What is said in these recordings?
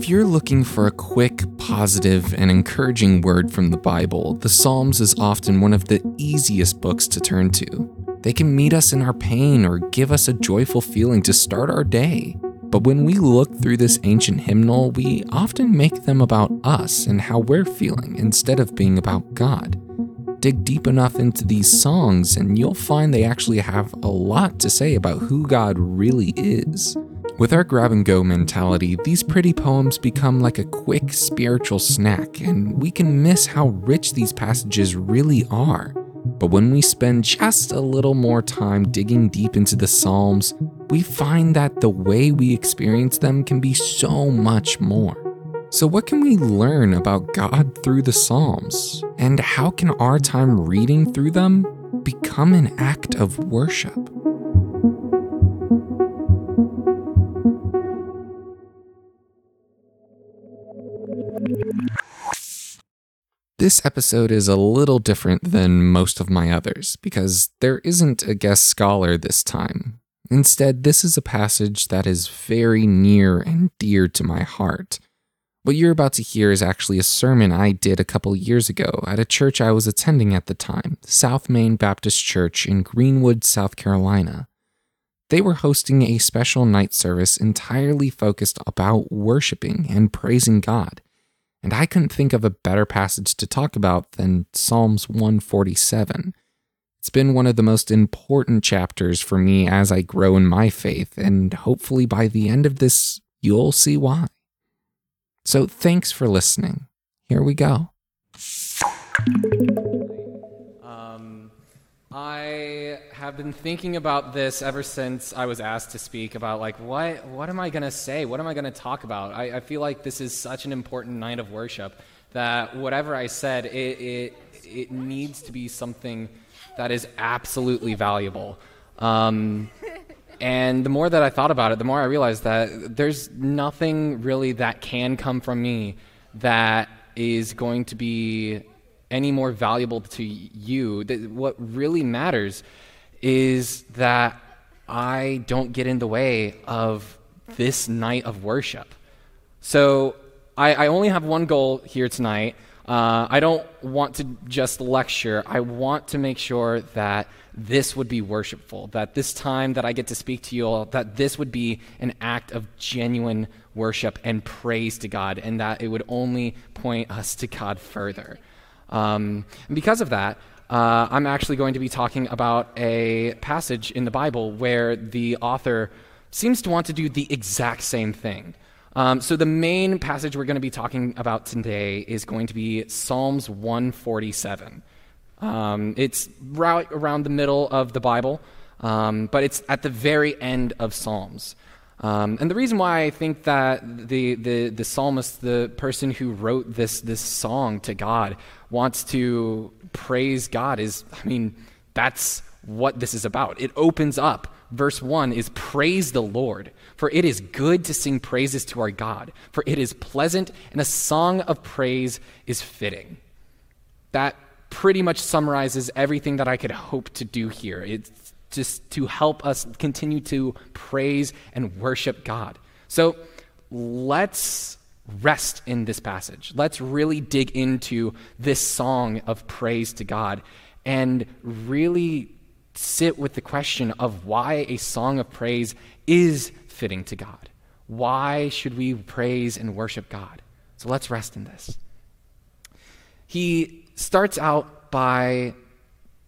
If you're looking for a quick, positive, and encouraging word from the Bible, the Psalms is often one of the easiest books to turn to. They can meet us in our pain or give us a joyful feeling to start our day. But when we look through this ancient hymnal, we often make them about us and how we're feeling instead of being about God. Dig deep enough into these songs, and you'll find they actually have a lot to say about who God really is. With our grab and go mentality, these pretty poems become like a quick spiritual snack, and we can miss how rich these passages really are. But when we spend just a little more time digging deep into the Psalms, we find that the way we experience them can be so much more. So, what can we learn about God through the Psalms? And how can our time reading through them become an act of worship? This episode is a little different than most of my others because there isn't a guest scholar this time. Instead, this is a passage that is very near and dear to my heart. What you're about to hear is actually a sermon I did a couple years ago at a church I was attending at the time, South Main Baptist Church in Greenwood, South Carolina. They were hosting a special night service entirely focused about worshiping and praising God and I couldn't think of a better passage to talk about than Psalms 147. It's been one of the most important chapters for me as I grow in my faith, and hopefully by the end of this, you'll see why. So thanks for listening. Here we go. I have been thinking about this ever since I was asked to speak about like what what am I gonna say? What am I gonna talk about? I, I feel like this is such an important night of worship that whatever I said, it, it it needs to be something that is absolutely valuable. Um, and the more that I thought about it, the more I realized that there's nothing really that can come from me that is going to be any more valuable to you. What really matters is that I don't get in the way of this night of worship. So I, I only have one goal here tonight. Uh, I don't want to just lecture. I want to make sure that this would be worshipful, that this time that I get to speak to you all, that this would be an act of genuine worship and praise to God, and that it would only point us to God further. Um, and because of that, uh, I'm actually going to be talking about a passage in the Bible where the author seems to want to do the exact same thing. Um, so, the main passage we're going to be talking about today is going to be Psalms 147. Um, it's right around the middle of the Bible, um, but it's at the very end of Psalms. Um, and the reason why I think that the, the, the psalmist, the person who wrote this, this song to God, wants to praise God is, I mean, that's what this is about. It opens up. Verse 1 is Praise the Lord, for it is good to sing praises to our God, for it is pleasant, and a song of praise is fitting. That pretty much summarizes everything that I could hope to do here. It's just to help us continue to praise and worship God. So let's rest in this passage. Let's really dig into this song of praise to God and really sit with the question of why a song of praise is fitting to God. Why should we praise and worship God? So let's rest in this. He starts out by,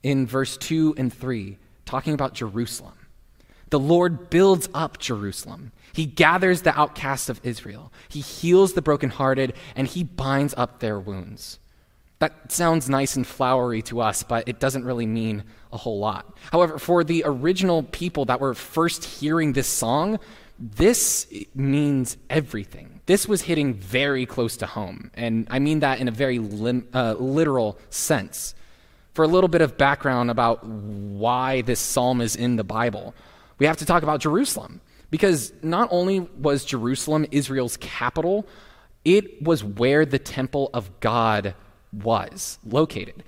in verse 2 and 3, talking about Jerusalem. The Lord builds up Jerusalem. He gathers the outcasts of Israel. He heals the brokenhearted, and he binds up their wounds. That sounds nice and flowery to us, but it doesn't really mean a whole lot. However, for the original people that were first hearing this song, this means everything. This was hitting very close to home, and I mean that in a very lim- uh, literal sense. For a little bit of background about why this psalm is in the Bible, we have to talk about Jerusalem. Because not only was Jerusalem Israel's capital, it was where the temple of God was located.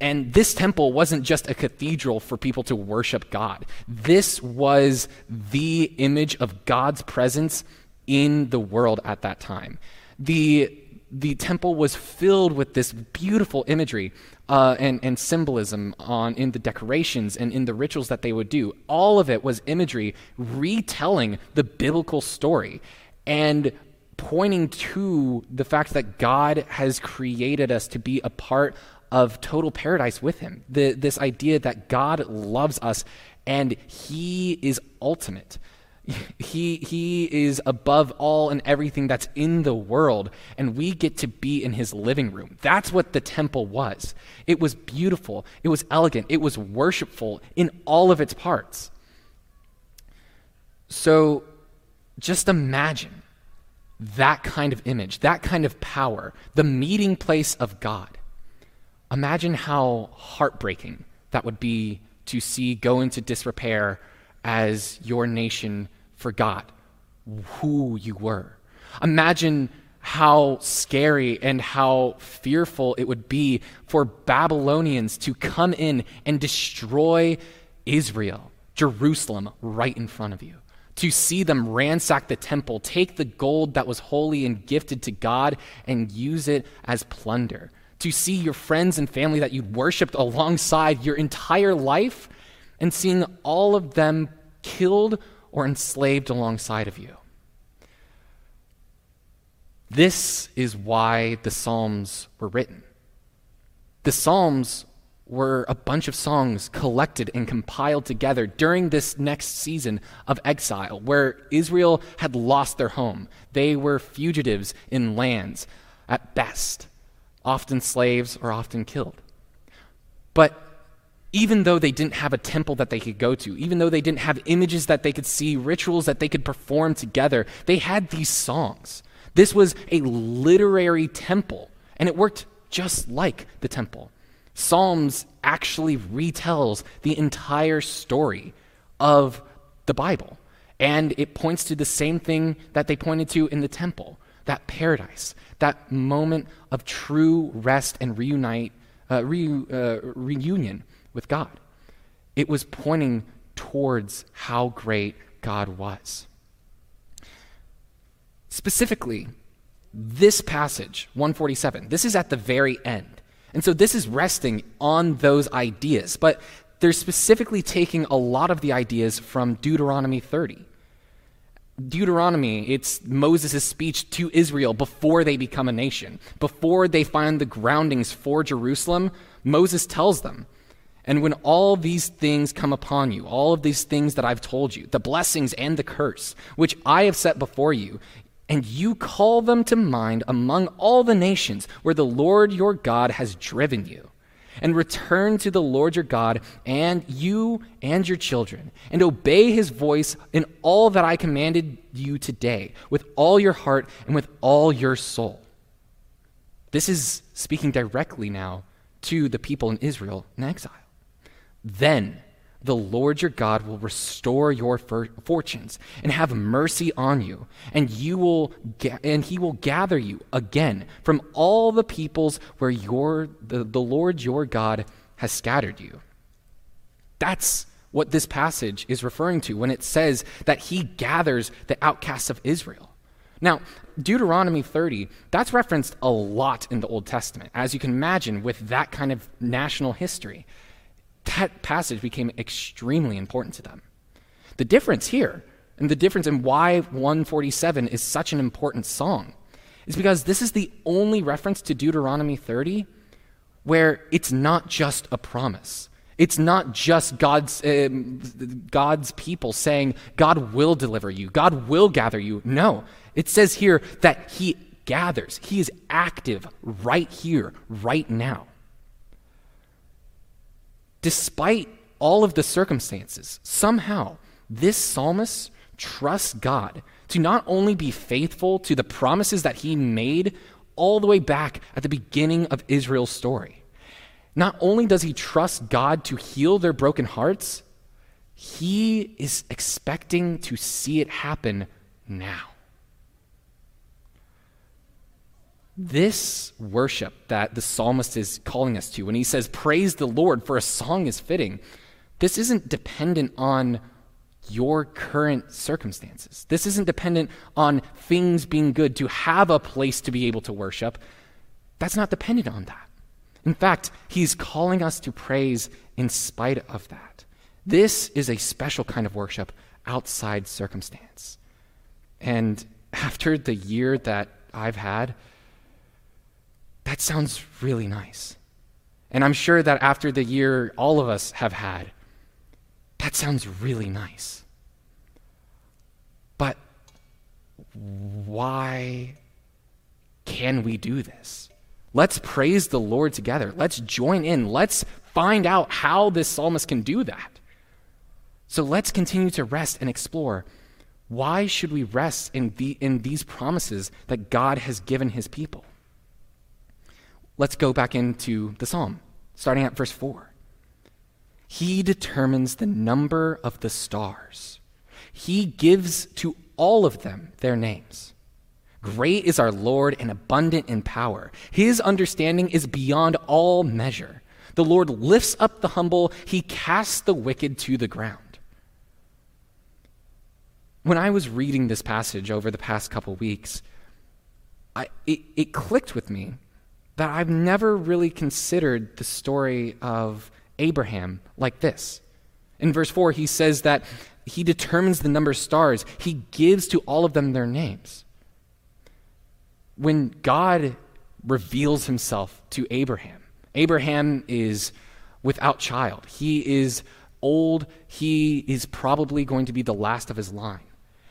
And this temple wasn't just a cathedral for people to worship God. This was the image of God's presence in the world at that time. The, the temple was filled with this beautiful imagery uh, and, and symbolism on, in the decorations and in the rituals that they would do. All of it was imagery retelling the biblical story and pointing to the fact that God has created us to be a part of total paradise with Him. The, this idea that God loves us and He is ultimate. He, he is above all and everything that's in the world, and we get to be in his living room. That's what the temple was. It was beautiful, it was elegant, it was worshipful in all of its parts. So just imagine that kind of image, that kind of power, the meeting place of God. Imagine how heartbreaking that would be to see go into disrepair as your nation forgot who you were. Imagine how scary and how fearful it would be for Babylonians to come in and destroy Israel, Jerusalem, right in front of you. To see them ransack the temple, take the gold that was holy and gifted to God, and use it as plunder. To see your friends and family that you worshiped alongside your entire life, and seeing all of them killed or enslaved alongside of you. This is why the Psalms were written. The Psalms were a bunch of songs collected and compiled together during this next season of exile, where Israel had lost their home. They were fugitives in lands, at best, often slaves or often killed. But even though they didn't have a temple that they could go to, even though they didn't have images that they could see, rituals that they could perform together, they had these songs. This was a literary temple, and it worked just like the temple. Psalms actually retells the entire story of the Bible, and it points to the same thing that they pointed to in the temple that paradise, that moment of true rest and reunite, uh, re, uh, reunion with God. It was pointing towards how great God was. Specifically, this passage, 147, this is at the very end. And so this is resting on those ideas, but they're specifically taking a lot of the ideas from Deuteronomy 30. Deuteronomy, it's Moses' speech to Israel before they become a nation. Before they find the groundings for Jerusalem, Moses tells them, and when all these things come upon you, all of these things that I've told you, the blessings and the curse, which I have set before you, and you call them to mind among all the nations where the Lord your God has driven you, and return to the Lord your God and you and your children, and obey his voice in all that I commanded you today, with all your heart and with all your soul. This is speaking directly now to the people in Israel in exile. Then the Lord your God will restore your fortunes and have mercy on you, and you will ga- and he will gather you again from all the peoples where your the, the Lord your God has scattered you. That's what this passage is referring to when it says that he gathers the outcasts of Israel. Now, Deuteronomy 30, that's referenced a lot in the Old Testament, as you can imagine, with that kind of national history that passage became extremely important to them. The difference here, and the difference in why 147 is such an important song, is because this is the only reference to Deuteronomy 30 where it's not just a promise. It's not just God's, uh, God's people saying, God will deliver you, God will gather you. No, it says here that He gathers, He is active right here, right now despite all of the circumstances, somehow this psalmist trusts God to not only be faithful to the promises that he made all the way back at the beginning of Israel's story. Not only does he trust God to heal their broken hearts, he is expecting to see it happen now. This worship that the psalmist is calling us to when he says, Praise the Lord, for a song is fitting, this isn't dependent on your current circumstances. This isn't dependent on things being good to have a place to be able to worship. That's not dependent on that. In fact, he's calling us to praise in spite of that. This is a special kind of worship outside circumstance. And after the year that I've had, that sounds really nice. And I'm sure that after the year all of us have had, that sounds really nice. But why can we do this? Let's praise the Lord together. Let's join in. Let's find out how this psalmist can do that. So let's continue to rest and explore. Why should we rest in, the, in these promises that God has given his people? Let's go back into the psalm, starting at verse 4. He determines the number of the stars, He gives to all of them their names. Great is our Lord and abundant in power. His understanding is beyond all measure. The Lord lifts up the humble, he casts the wicked to the ground. When I was reading this passage over the past couple weeks, I, it, it clicked with me that I've never really considered the story of Abraham like this. In verse 4, he says that he determines the number of stars, he gives to all of them their names when God reveals himself to Abraham, Abraham is without child. He is old. He is probably going to be the last of his line.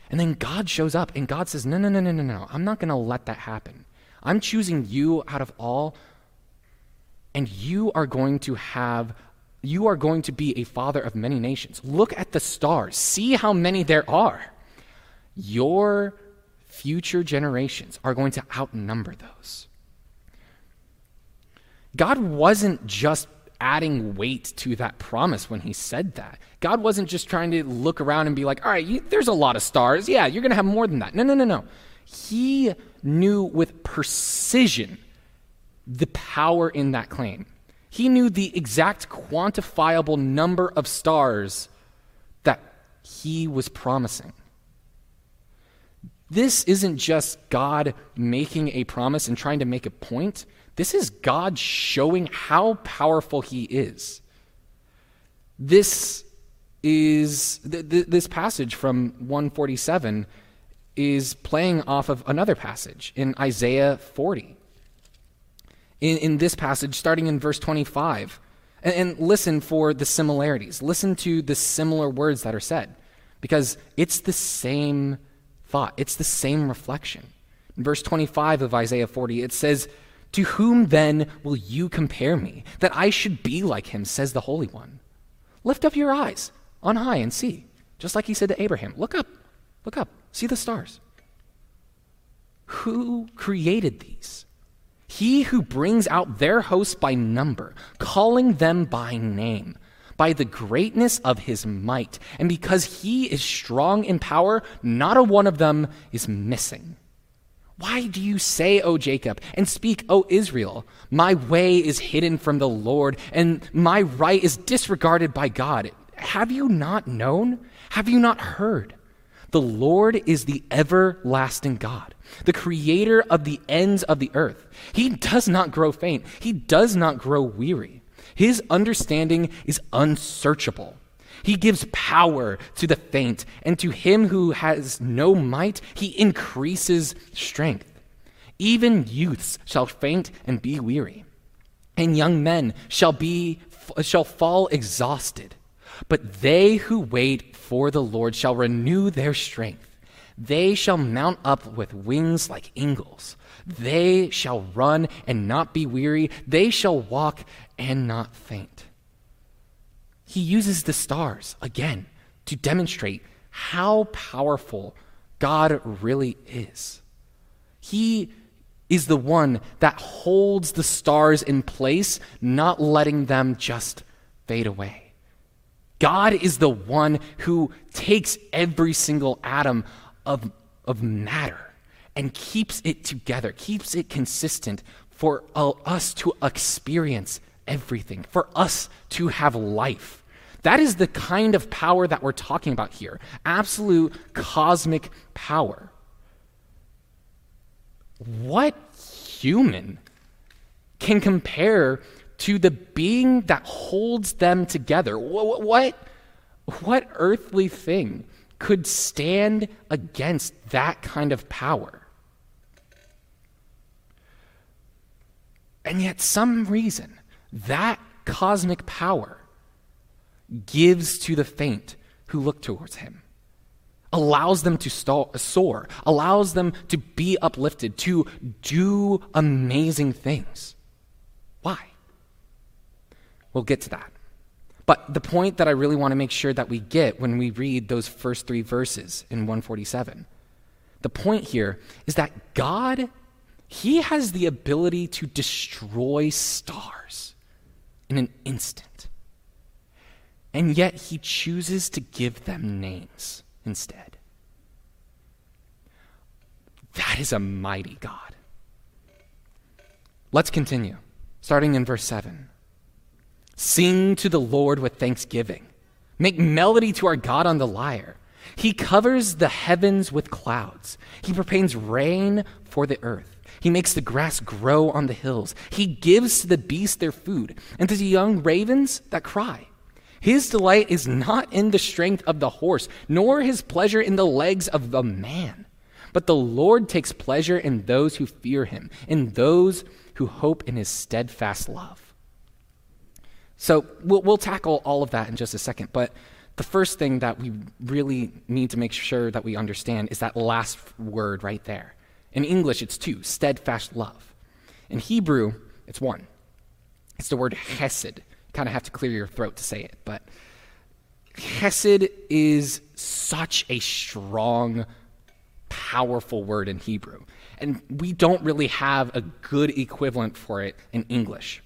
And then God shows up and God says, No, no, no, no, no, no. I'm not going to let that happen. I'm choosing you out of all, and you are going to have, you are going to be a father of many nations. Look at the stars. See how many there are. Your future generations are going to outnumber those. God wasn't just adding weight to that promise when he said that. God wasn't just trying to look around and be like, all right, you, there's a lot of stars. Yeah, you're going to have more than that. No, no, no, no. He knew with precision the power in that claim. He knew the exact quantifiable number of stars that he was promising. This isn't just God making a promise and trying to make a point. This is God showing how powerful He is. This is th- th- this passage from 147 is playing off of another passage in Isaiah 40. In, in this passage, starting in verse 25, and, and listen for the similarities. Listen to the similar words that are said, because it's the same thought. It's the same reflection. In verse 25 of Isaiah 40, it says, To whom then will you compare me, that I should be like him, says the Holy One? Lift up your eyes on high and see, just like he said to Abraham. Look up, look up, see the stars. Who created these? He who brings out their hosts by number, calling them by name by the greatness of his might. And because he is strong in power, not a one of them is missing. Why do you say, O Jacob, and speak, O Israel? My way is hidden from the Lord, and my right is disregarded by God. Have you not known? Have you not heard? The Lord is the everlasting God, the creator of the ends of the earth. He does not grow faint, he does not grow weary. His understanding is unsearchable. He gives power to the faint, and to him who has no might, he increases strength. Even youths shall faint and be weary, and young men shall be shall fall exhausted. But they who wait for the Lord shall renew their strength. They shall mount up with wings like eagles. They shall run and not be weary. They shall walk and not faint. He uses the stars again to demonstrate how powerful God really is. He is the one that holds the stars in place, not letting them just fade away. God is the one who takes every single atom of, of matter and keeps it together, keeps it consistent for uh, us to experience everything, for us to have life. That is the kind of power that we're talking about here absolute cosmic power. What human can compare to the being that holds them together? What, what, what earthly thing could stand against that kind of power? And yet, some reason, that cosmic power gives to the faint who look towards him, allows them to soar, allows them to be uplifted, to do amazing things. Why? We'll get to that. But the point that I really want to make sure that we get when we read those first three verses in 147, the point here is that God, He has the ability to destroy stars in an instant. And yet He chooses to give them names instead. That is a mighty God. Let's continue, starting in verse 7. Sing to the Lord with thanksgiving. Make melody to our God on the lyre. He covers the heavens with clouds. He prepares rain for the earth. He makes the grass grow on the hills. He gives to the beasts their food, and to the young ravens that cry. His delight is not in the strength of the horse, nor his pleasure in the legs of the man. But the Lord takes pleasure in those who fear him, in those who hope in his steadfast love. So we'll, we'll tackle all of that in just a second. But the first thing that we really need to make sure that we understand is that last word right there. In English, it's two steadfast love. In Hebrew, it's one. It's the word hesed. You kind of have to clear your throat to say it, but hesed is such a strong, powerful word in Hebrew. And we don't really have a good equivalent for it in English.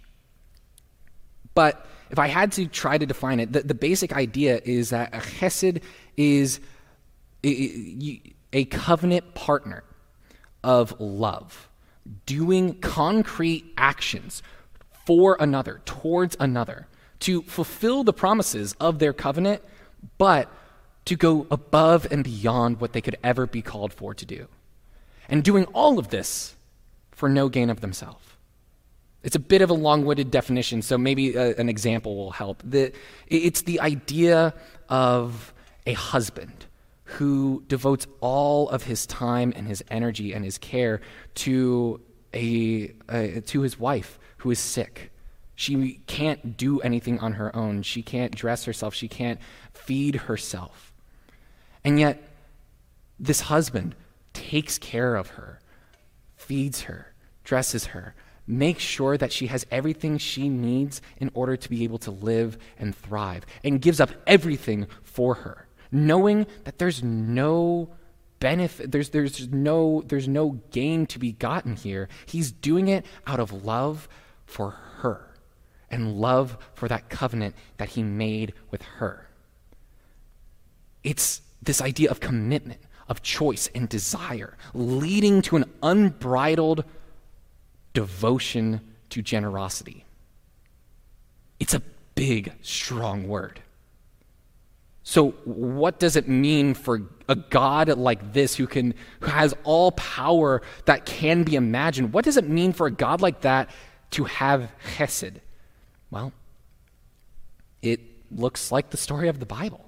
But if I had to try to define it, the, the basic idea is that a chesed is a, a covenant partner of love, doing concrete actions for another, towards another, to fulfill the promises of their covenant, but to go above and beyond what they could ever be called for to do. And doing all of this for no gain of themselves. It's a bit of a long winded definition, so maybe a, uh, an example will help. The, it's the idea of a husband who devotes all of his time and his energy and his care to, a, a, to his wife who is sick. She can't do anything on her own. She can't dress herself. She can't feed herself. And yet, this husband takes care of her, feeds her, dresses her, make sure that she has everything she needs in order to be able to live and thrive, and gives up everything for her, knowing that there's no benefit there's there's no there's no gain to be gotten here. He's doing it out of love for her and love for that covenant that he made with her. It's this idea of commitment of choice and desire leading to an unbridled devotion to generosity. It's a big, strong word. So, what does it mean for a God like this who, can, who has all power that can be imagined? What does it mean for a God like that to have chesed? Well, it looks like the story of the Bible.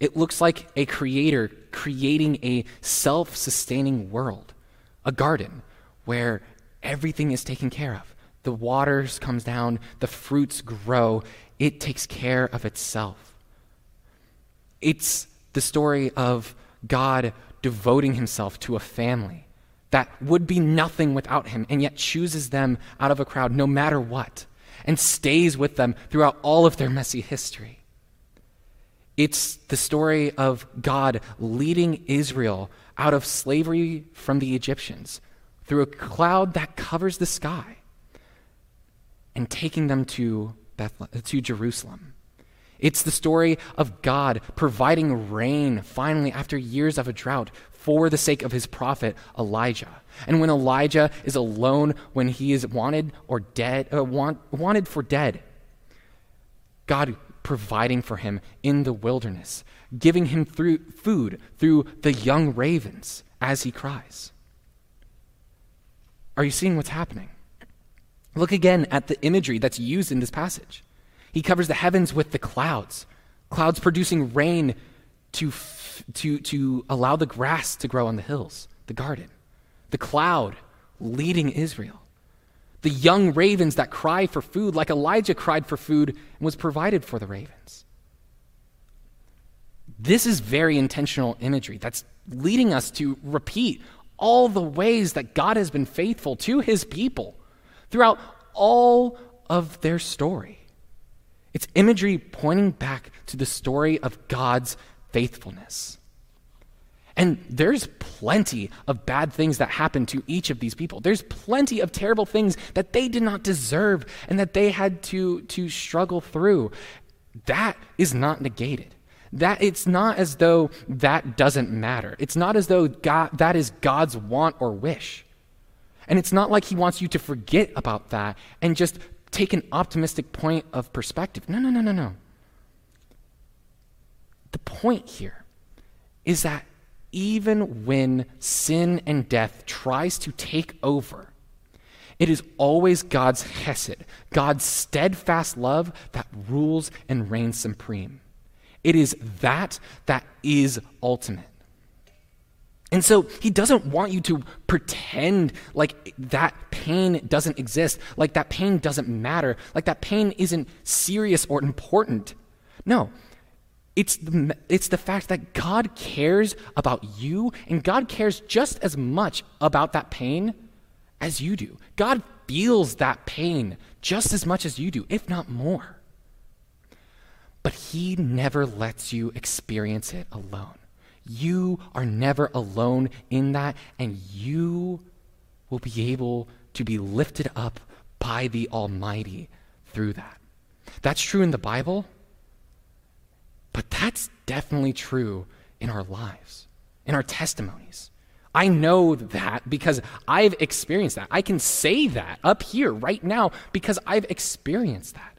It looks like a creator creating a self sustaining world, a garden where everything is taken care of. The waters comes down, the fruits grow, it takes care of itself. It's the story of God devoting himself to a family that would be nothing without him and yet chooses them out of a crowd no matter what and stays with them throughout all of their messy history. It's the story of God leading Israel out of slavery from the Egyptians through a cloud that covers the sky and taking them to, Bethlehem, to Jerusalem. It's the story of God providing rain finally after years of a drought for the sake of his prophet Elijah. And when Elijah is alone, when he is wanted or dead, uh, want, wanted for dead, God providing for him in the wilderness, giving him through food through the young ravens as he cries. Are you seeing what's happening? Look again at the imagery that's used in this passage. He covers the heavens with the clouds, clouds producing rain to, f- to, to allow the grass to grow on the hills, the garden. The cloud leading Israel. The young ravens that cry for food, like Elijah cried for food and was provided for the ravens. This is very intentional imagery that's leading us to repeat all the ways that God has been faithful to his people throughout all of their story. It's imagery pointing back to the story of God's faithfulness. And there's plenty of bad things that happen to each of these people. There's plenty of terrible things that they did not deserve and that they had to, to struggle through. That is not negated. That it's not as though that doesn't matter. It's not as though God, that is God's want or wish. And it's not like he wants you to forget about that and just take an optimistic point of perspective. No, no, no, no, no. The point here is that even when sin and death tries to take over, it is always God's hesed, God's steadfast love that rules and reigns supreme. It is that that is ultimate. And so he doesn't want you to pretend like that pain doesn't exist, like that pain doesn't matter, like that pain isn't serious or important. No. It's the, it's the fact that God cares about you, and God cares just as much about that pain as you do. God feels that pain just as much as you do, if not more. But He never lets you experience it alone. You are never alone in that, and you will be able to be lifted up by the Almighty through that. That's true in the Bible, but that's definitely true in our lives, in our testimonies. I know that because I've experienced that. I can say that up here right now because I've experienced that.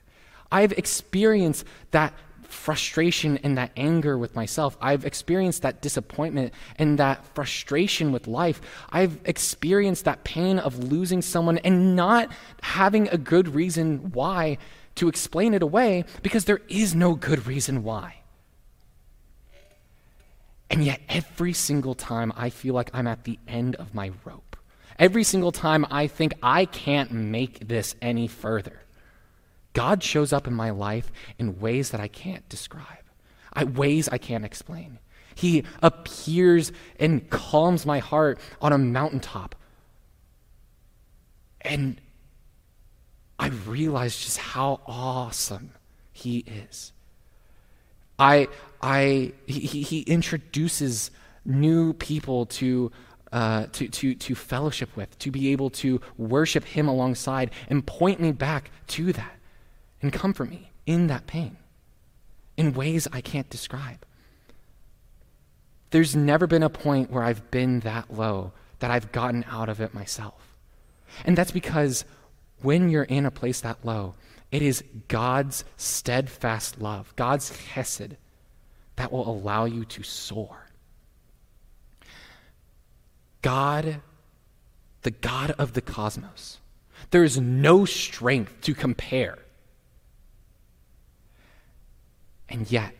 I've experienced that frustration and that anger with myself. I've experienced that disappointment and that frustration with life. I've experienced that pain of losing someone and not having a good reason why to explain it away because there is no good reason why. And yet, every single time I feel like I'm at the end of my rope, every single time I think I can't make this any further, God shows up in my life in ways that I can't describe, I, ways I can't explain. He appears and calms my heart on a mountaintop. And I realize just how awesome He is. I, I, he, he introduces new people to, uh, to, to, to fellowship with, to be able to worship him alongside and point me back to that and comfort me in that pain in ways I can't describe. There's never been a point where I've been that low that I've gotten out of it myself. And that's because when you're in a place that low, it is God's steadfast love, God's hesed, that will allow you to soar. God, the God of the cosmos, there is no strength to compare. And yet,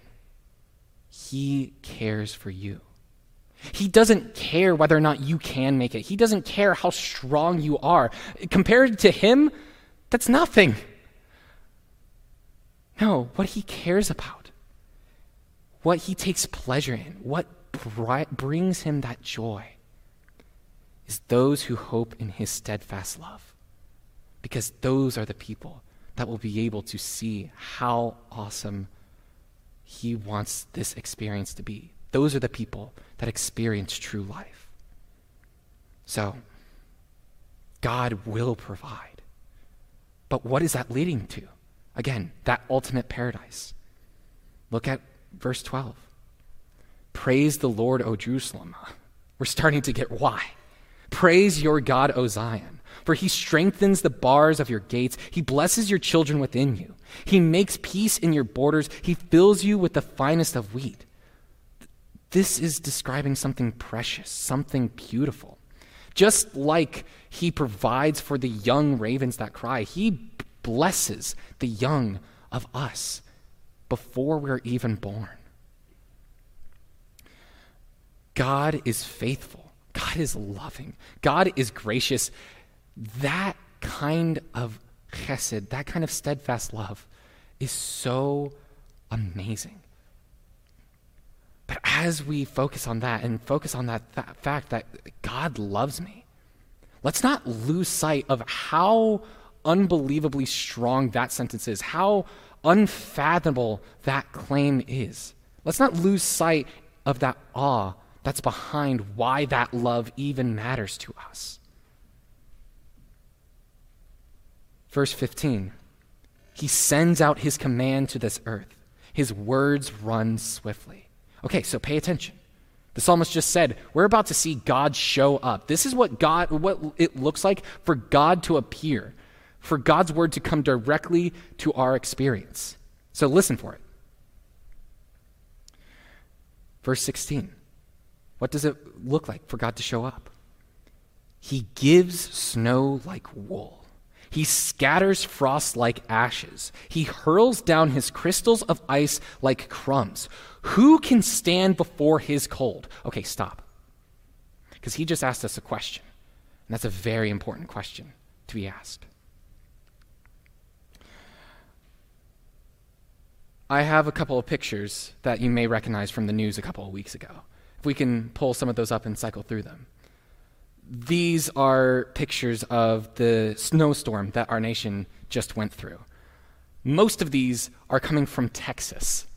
He cares for you. He doesn't care whether or not you can make it. He doesn't care how strong you are. Compared to Him, that's nothing. No, what he cares about, what he takes pleasure in, what bri- brings him that joy, is those who hope in his steadfast love. Because those are the people that will be able to see how awesome he wants this experience to be. Those are the people that experience true life. So, God will provide. But what is that leading to? Again, that ultimate paradise. Look at verse 12. Praise the Lord, O Jerusalem. We're starting to get why. Praise your God, O Zion. For he strengthens the bars of your gates. He blesses your children within you. He makes peace in your borders. He fills you with the finest of wheat. This is describing something precious, something beautiful. Just like he provides for the young ravens that cry, he blesses the young of us before we're even born. God is faithful. God is loving. God is gracious. That kind of chesed, that kind of steadfast love, is so amazing. But as we focus on that and focus on that, that fact that God loves me, let's not lose sight of how unbelievably strong that sentence is, how unfathomable that claim is. Let's not lose sight of that awe that's behind why that love even matters to us. Verse 15 He sends out his command to this earth, his words run swiftly. Okay, so pay attention. The psalmist just said, we're about to see God show up. This is what God what it looks like for God to appear, for God's word to come directly to our experience. So listen for it. Verse 16. What does it look like for God to show up? He gives snow like wool. He scatters frost like ashes. He hurls down his crystals of ice like crumbs. Who can stand before his cold? Okay, stop. Because he just asked us a question. And that's a very important question to be asked. I have a couple of pictures that you may recognize from the news a couple of weeks ago. If we can pull some of those up and cycle through them these are pictures of the snowstorm that our nation just went through. Most of these are coming from Texas.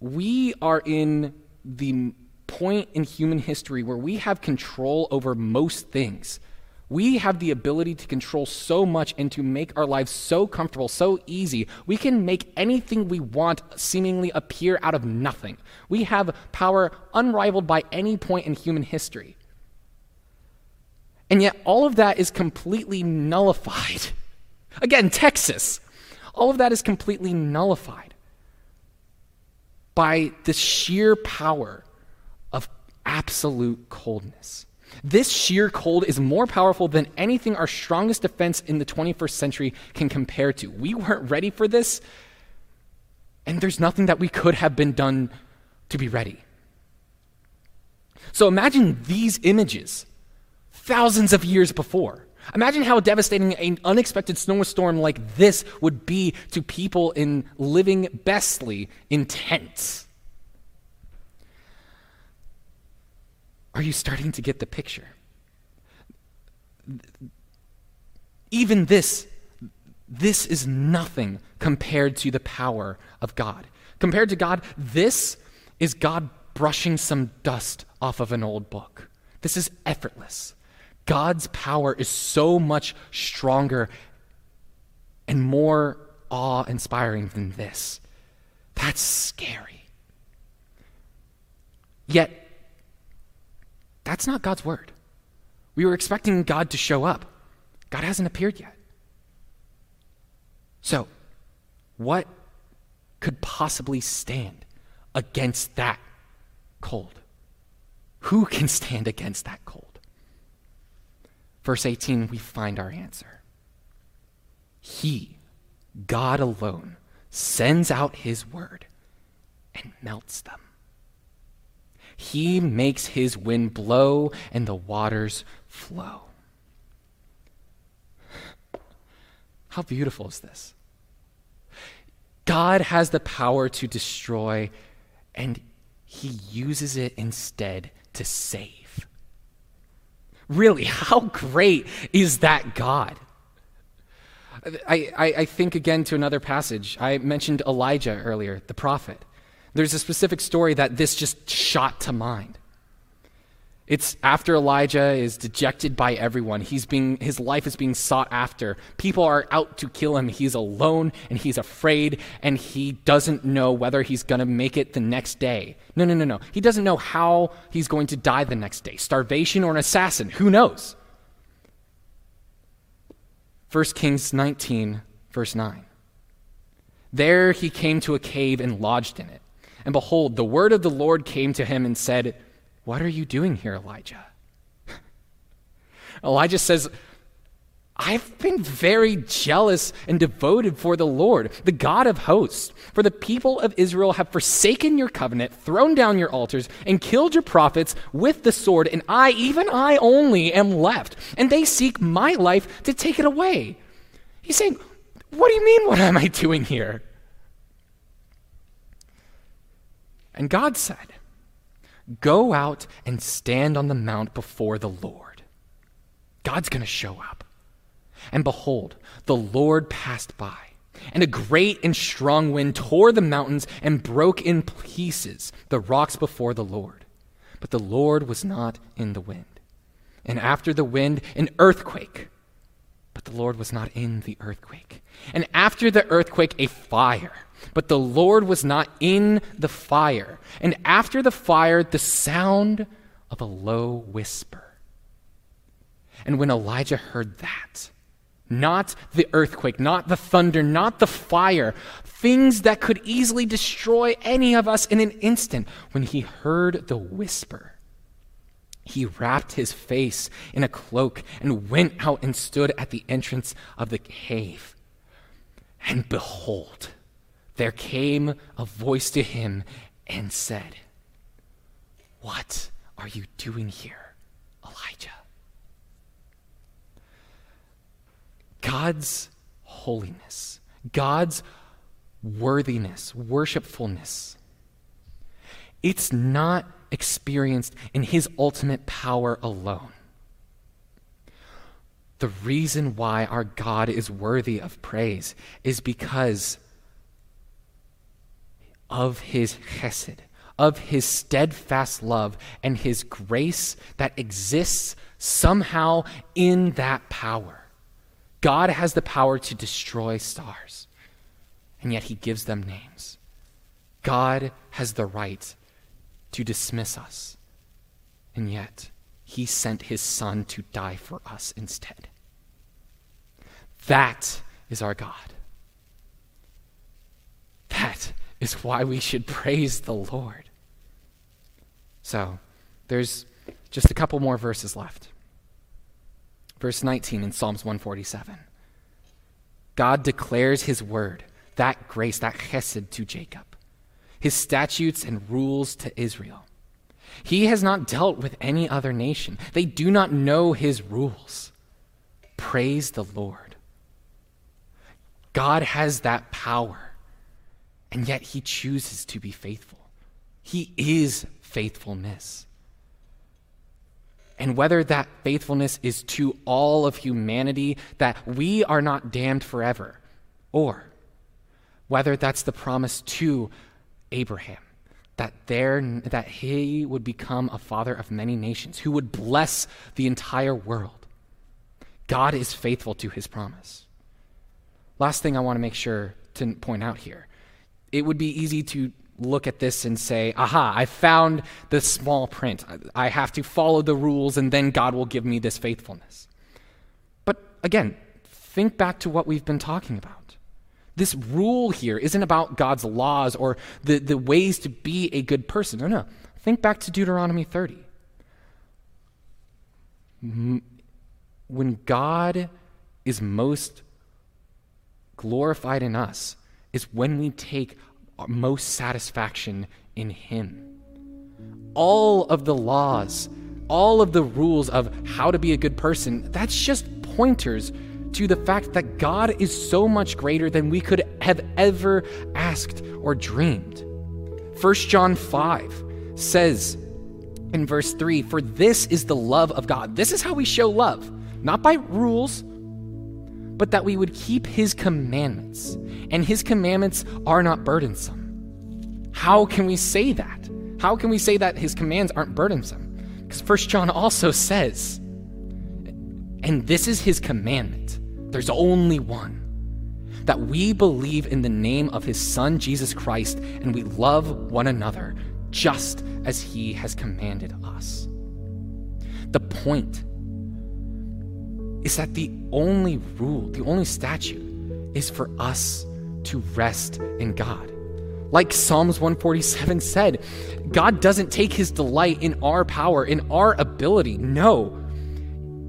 We are in the point in human history where we have control over most things. We have the ability to control so much and to make our lives so comfortable, so easy. We can make anything we want seemingly appear out of nothing. We have power unrivaled by any point in human history. And yet, all of that is completely nullified. Again, Texas. All of that is completely nullified by the sheer power of absolute coldness. This sheer cold is more powerful than anything our strongest defense in the 21st century can compare to. We weren't ready for this, and there's nothing that we could have been done to be ready. So imagine these images thousands of years before. Imagine how devastating an unexpected snowstorm like this would be to people in living bestly in tents. Are you starting to get the picture? Even this, this is nothing compared to the power of God. Compared to God, this is God brushing some dust off of an old book. This is effortless. God's power is so much stronger and more awe inspiring than this. That's scary. Yet, that's not God's word. We were expecting God to show up. God hasn't appeared yet. So, what could possibly stand against that cold? Who can stand against that cold? Verse 18, we find our answer. He, God alone, sends out his word and melts them. He makes his wind blow and the waters flow. How beautiful is this? God has the power to destroy, and he uses it instead to save. Really, how great is that God? I, I, I, think again to another passage. I mentioned Elijah earlier, the prophet. There's a specific story that this just shot to mind. It's after Elijah is dejected by everyone. He's being, his life is being sought after. People are out to kill him. He's alone and he's afraid and he doesn't know whether he's going to make it the next day. No, no, no, no. He doesn't know how he's going to die the next day starvation or an assassin. Who knows? 1 Kings 19, verse 9. There he came to a cave and lodged in it. And behold, the word of the Lord came to him and said, what are you doing here, Elijah? Elijah says, I've been very jealous and devoted for the Lord, the God of hosts. For the people of Israel have forsaken your covenant, thrown down your altars, and killed your prophets with the sword, and I, even I only, am left. And they seek my life to take it away. He's saying, What do you mean, what am I doing here? And God said, Go out and stand on the mount before the Lord. God's going to show up. And behold, the Lord passed by, and a great and strong wind tore the mountains and broke in pieces the rocks before the Lord. But the Lord was not in the wind. And after the wind, an earthquake. But the Lord was not in the earthquake. And after the earthquake, a fire. But the Lord was not in the fire. And after the fire, the sound of a low whisper. And when Elijah heard that, not the earthquake, not the thunder, not the fire, things that could easily destroy any of us in an instant, when he heard the whisper, he wrapped his face in a cloak and went out and stood at the entrance of the cave. And behold, there came a voice to him and said, What are you doing here, Elijah? God's holiness, God's worthiness, worshipfulness, it's not experienced in his ultimate power alone. The reason why our God is worthy of praise is because of his chesed, of his steadfast love, and his grace that exists somehow in that power. God has the power to destroy stars, and yet he gives them names. God has the right to dismiss us, and yet he sent his son to die for us instead. That is our God. That is why we should praise the Lord. So, there's just a couple more verses left. Verse 19 in Psalms 147. God declares his word, that grace, that chesed to Jacob, his statutes and rules to Israel. He has not dealt with any other nation. They do not know his rules. Praise the Lord. God has that power and yet he chooses to be faithful. He is faithfulness. And whether that faithfulness is to all of humanity, that we are not damned forever, or whether that's the promise to Abraham, that, there, that he would become a father of many nations, who would bless the entire world. God is faithful to his promise. Last thing I want to make sure to point out here it would be easy to look at this and say, aha, I found the small print. I have to follow the rules and then God will give me this faithfulness. But again, think back to what we've been talking about. This rule here isn't about God's laws or the, the ways to be a good person. No, no. Think back to Deuteronomy 30. When God is most glorified in us, is when we take most satisfaction in Him. All of the laws, all of the rules of how to be a good person, that's just pointers to the fact that God is so much greater than we could have ever asked or dreamed. 1 John 5 says in verse 3 For this is the love of God. This is how we show love, not by rules, but that we would keep his commandments. And his commandments are not burdensome. How can we say that? How can we say that his commands aren't burdensome? Because First John also says, and this is his commandment there's only one that we believe in the name of his Son, Jesus Christ, and we love one another just as he has commanded us. The point is that the only rule, the only statute, is for us to rest in God. Like Psalms 147 said, God doesn't take his delight in our power, in our ability. No.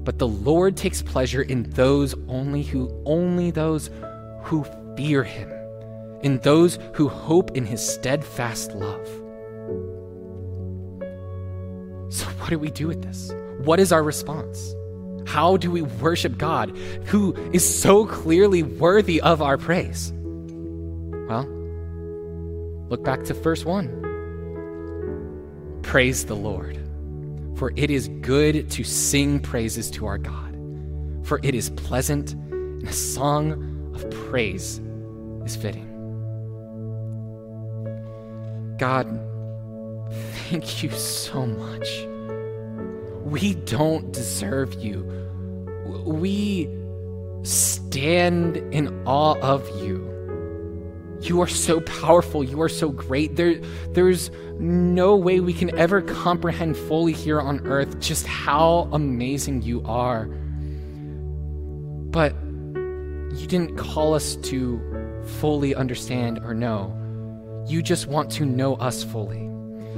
But the Lord takes pleasure in those only who only those who fear him, in those who hope in his steadfast love. So what do we do with this? What is our response? How do we worship God who is so clearly worthy of our praise? Well, look back to verse 1. Praise the Lord, for it is good to sing praises to our God, for it is pleasant, and a song of praise is fitting. God, thank you so much. We don't deserve you. We stand in awe of you. You are so powerful. You are so great. There, there's no way we can ever comprehend fully here on earth just how amazing you are. But you didn't call us to fully understand or know. You just want to know us fully.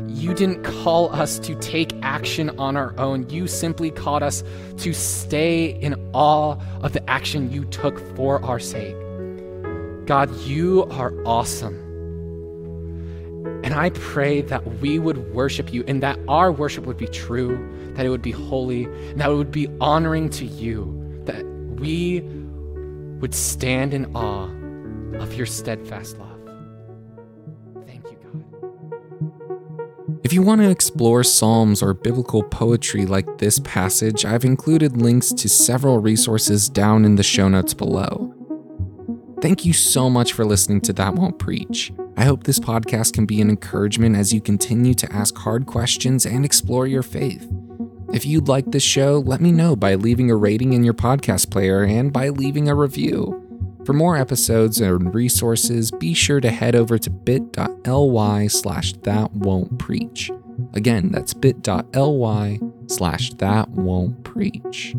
You didn't call us to take action on our own. You simply called us to stay in awe of the action you took for our sake. God, you are awesome. And I pray that we would worship you and that our worship would be true, that it would be holy, and that it would be honoring to you, that we would stand in awe of your steadfast love. Thank you, God. If you want to explore Psalms or biblical poetry like this passage, I've included links to several resources down in the show notes below. Thank you so much for listening to That Won't Preach. I hope this podcast can be an encouragement as you continue to ask hard questions and explore your faith. If you'd like this show, let me know by leaving a rating in your podcast player and by leaving a review. For more episodes and resources, be sure to head over to bit.ly slash that won't preach. Again, that's bit.ly slash that won't preach.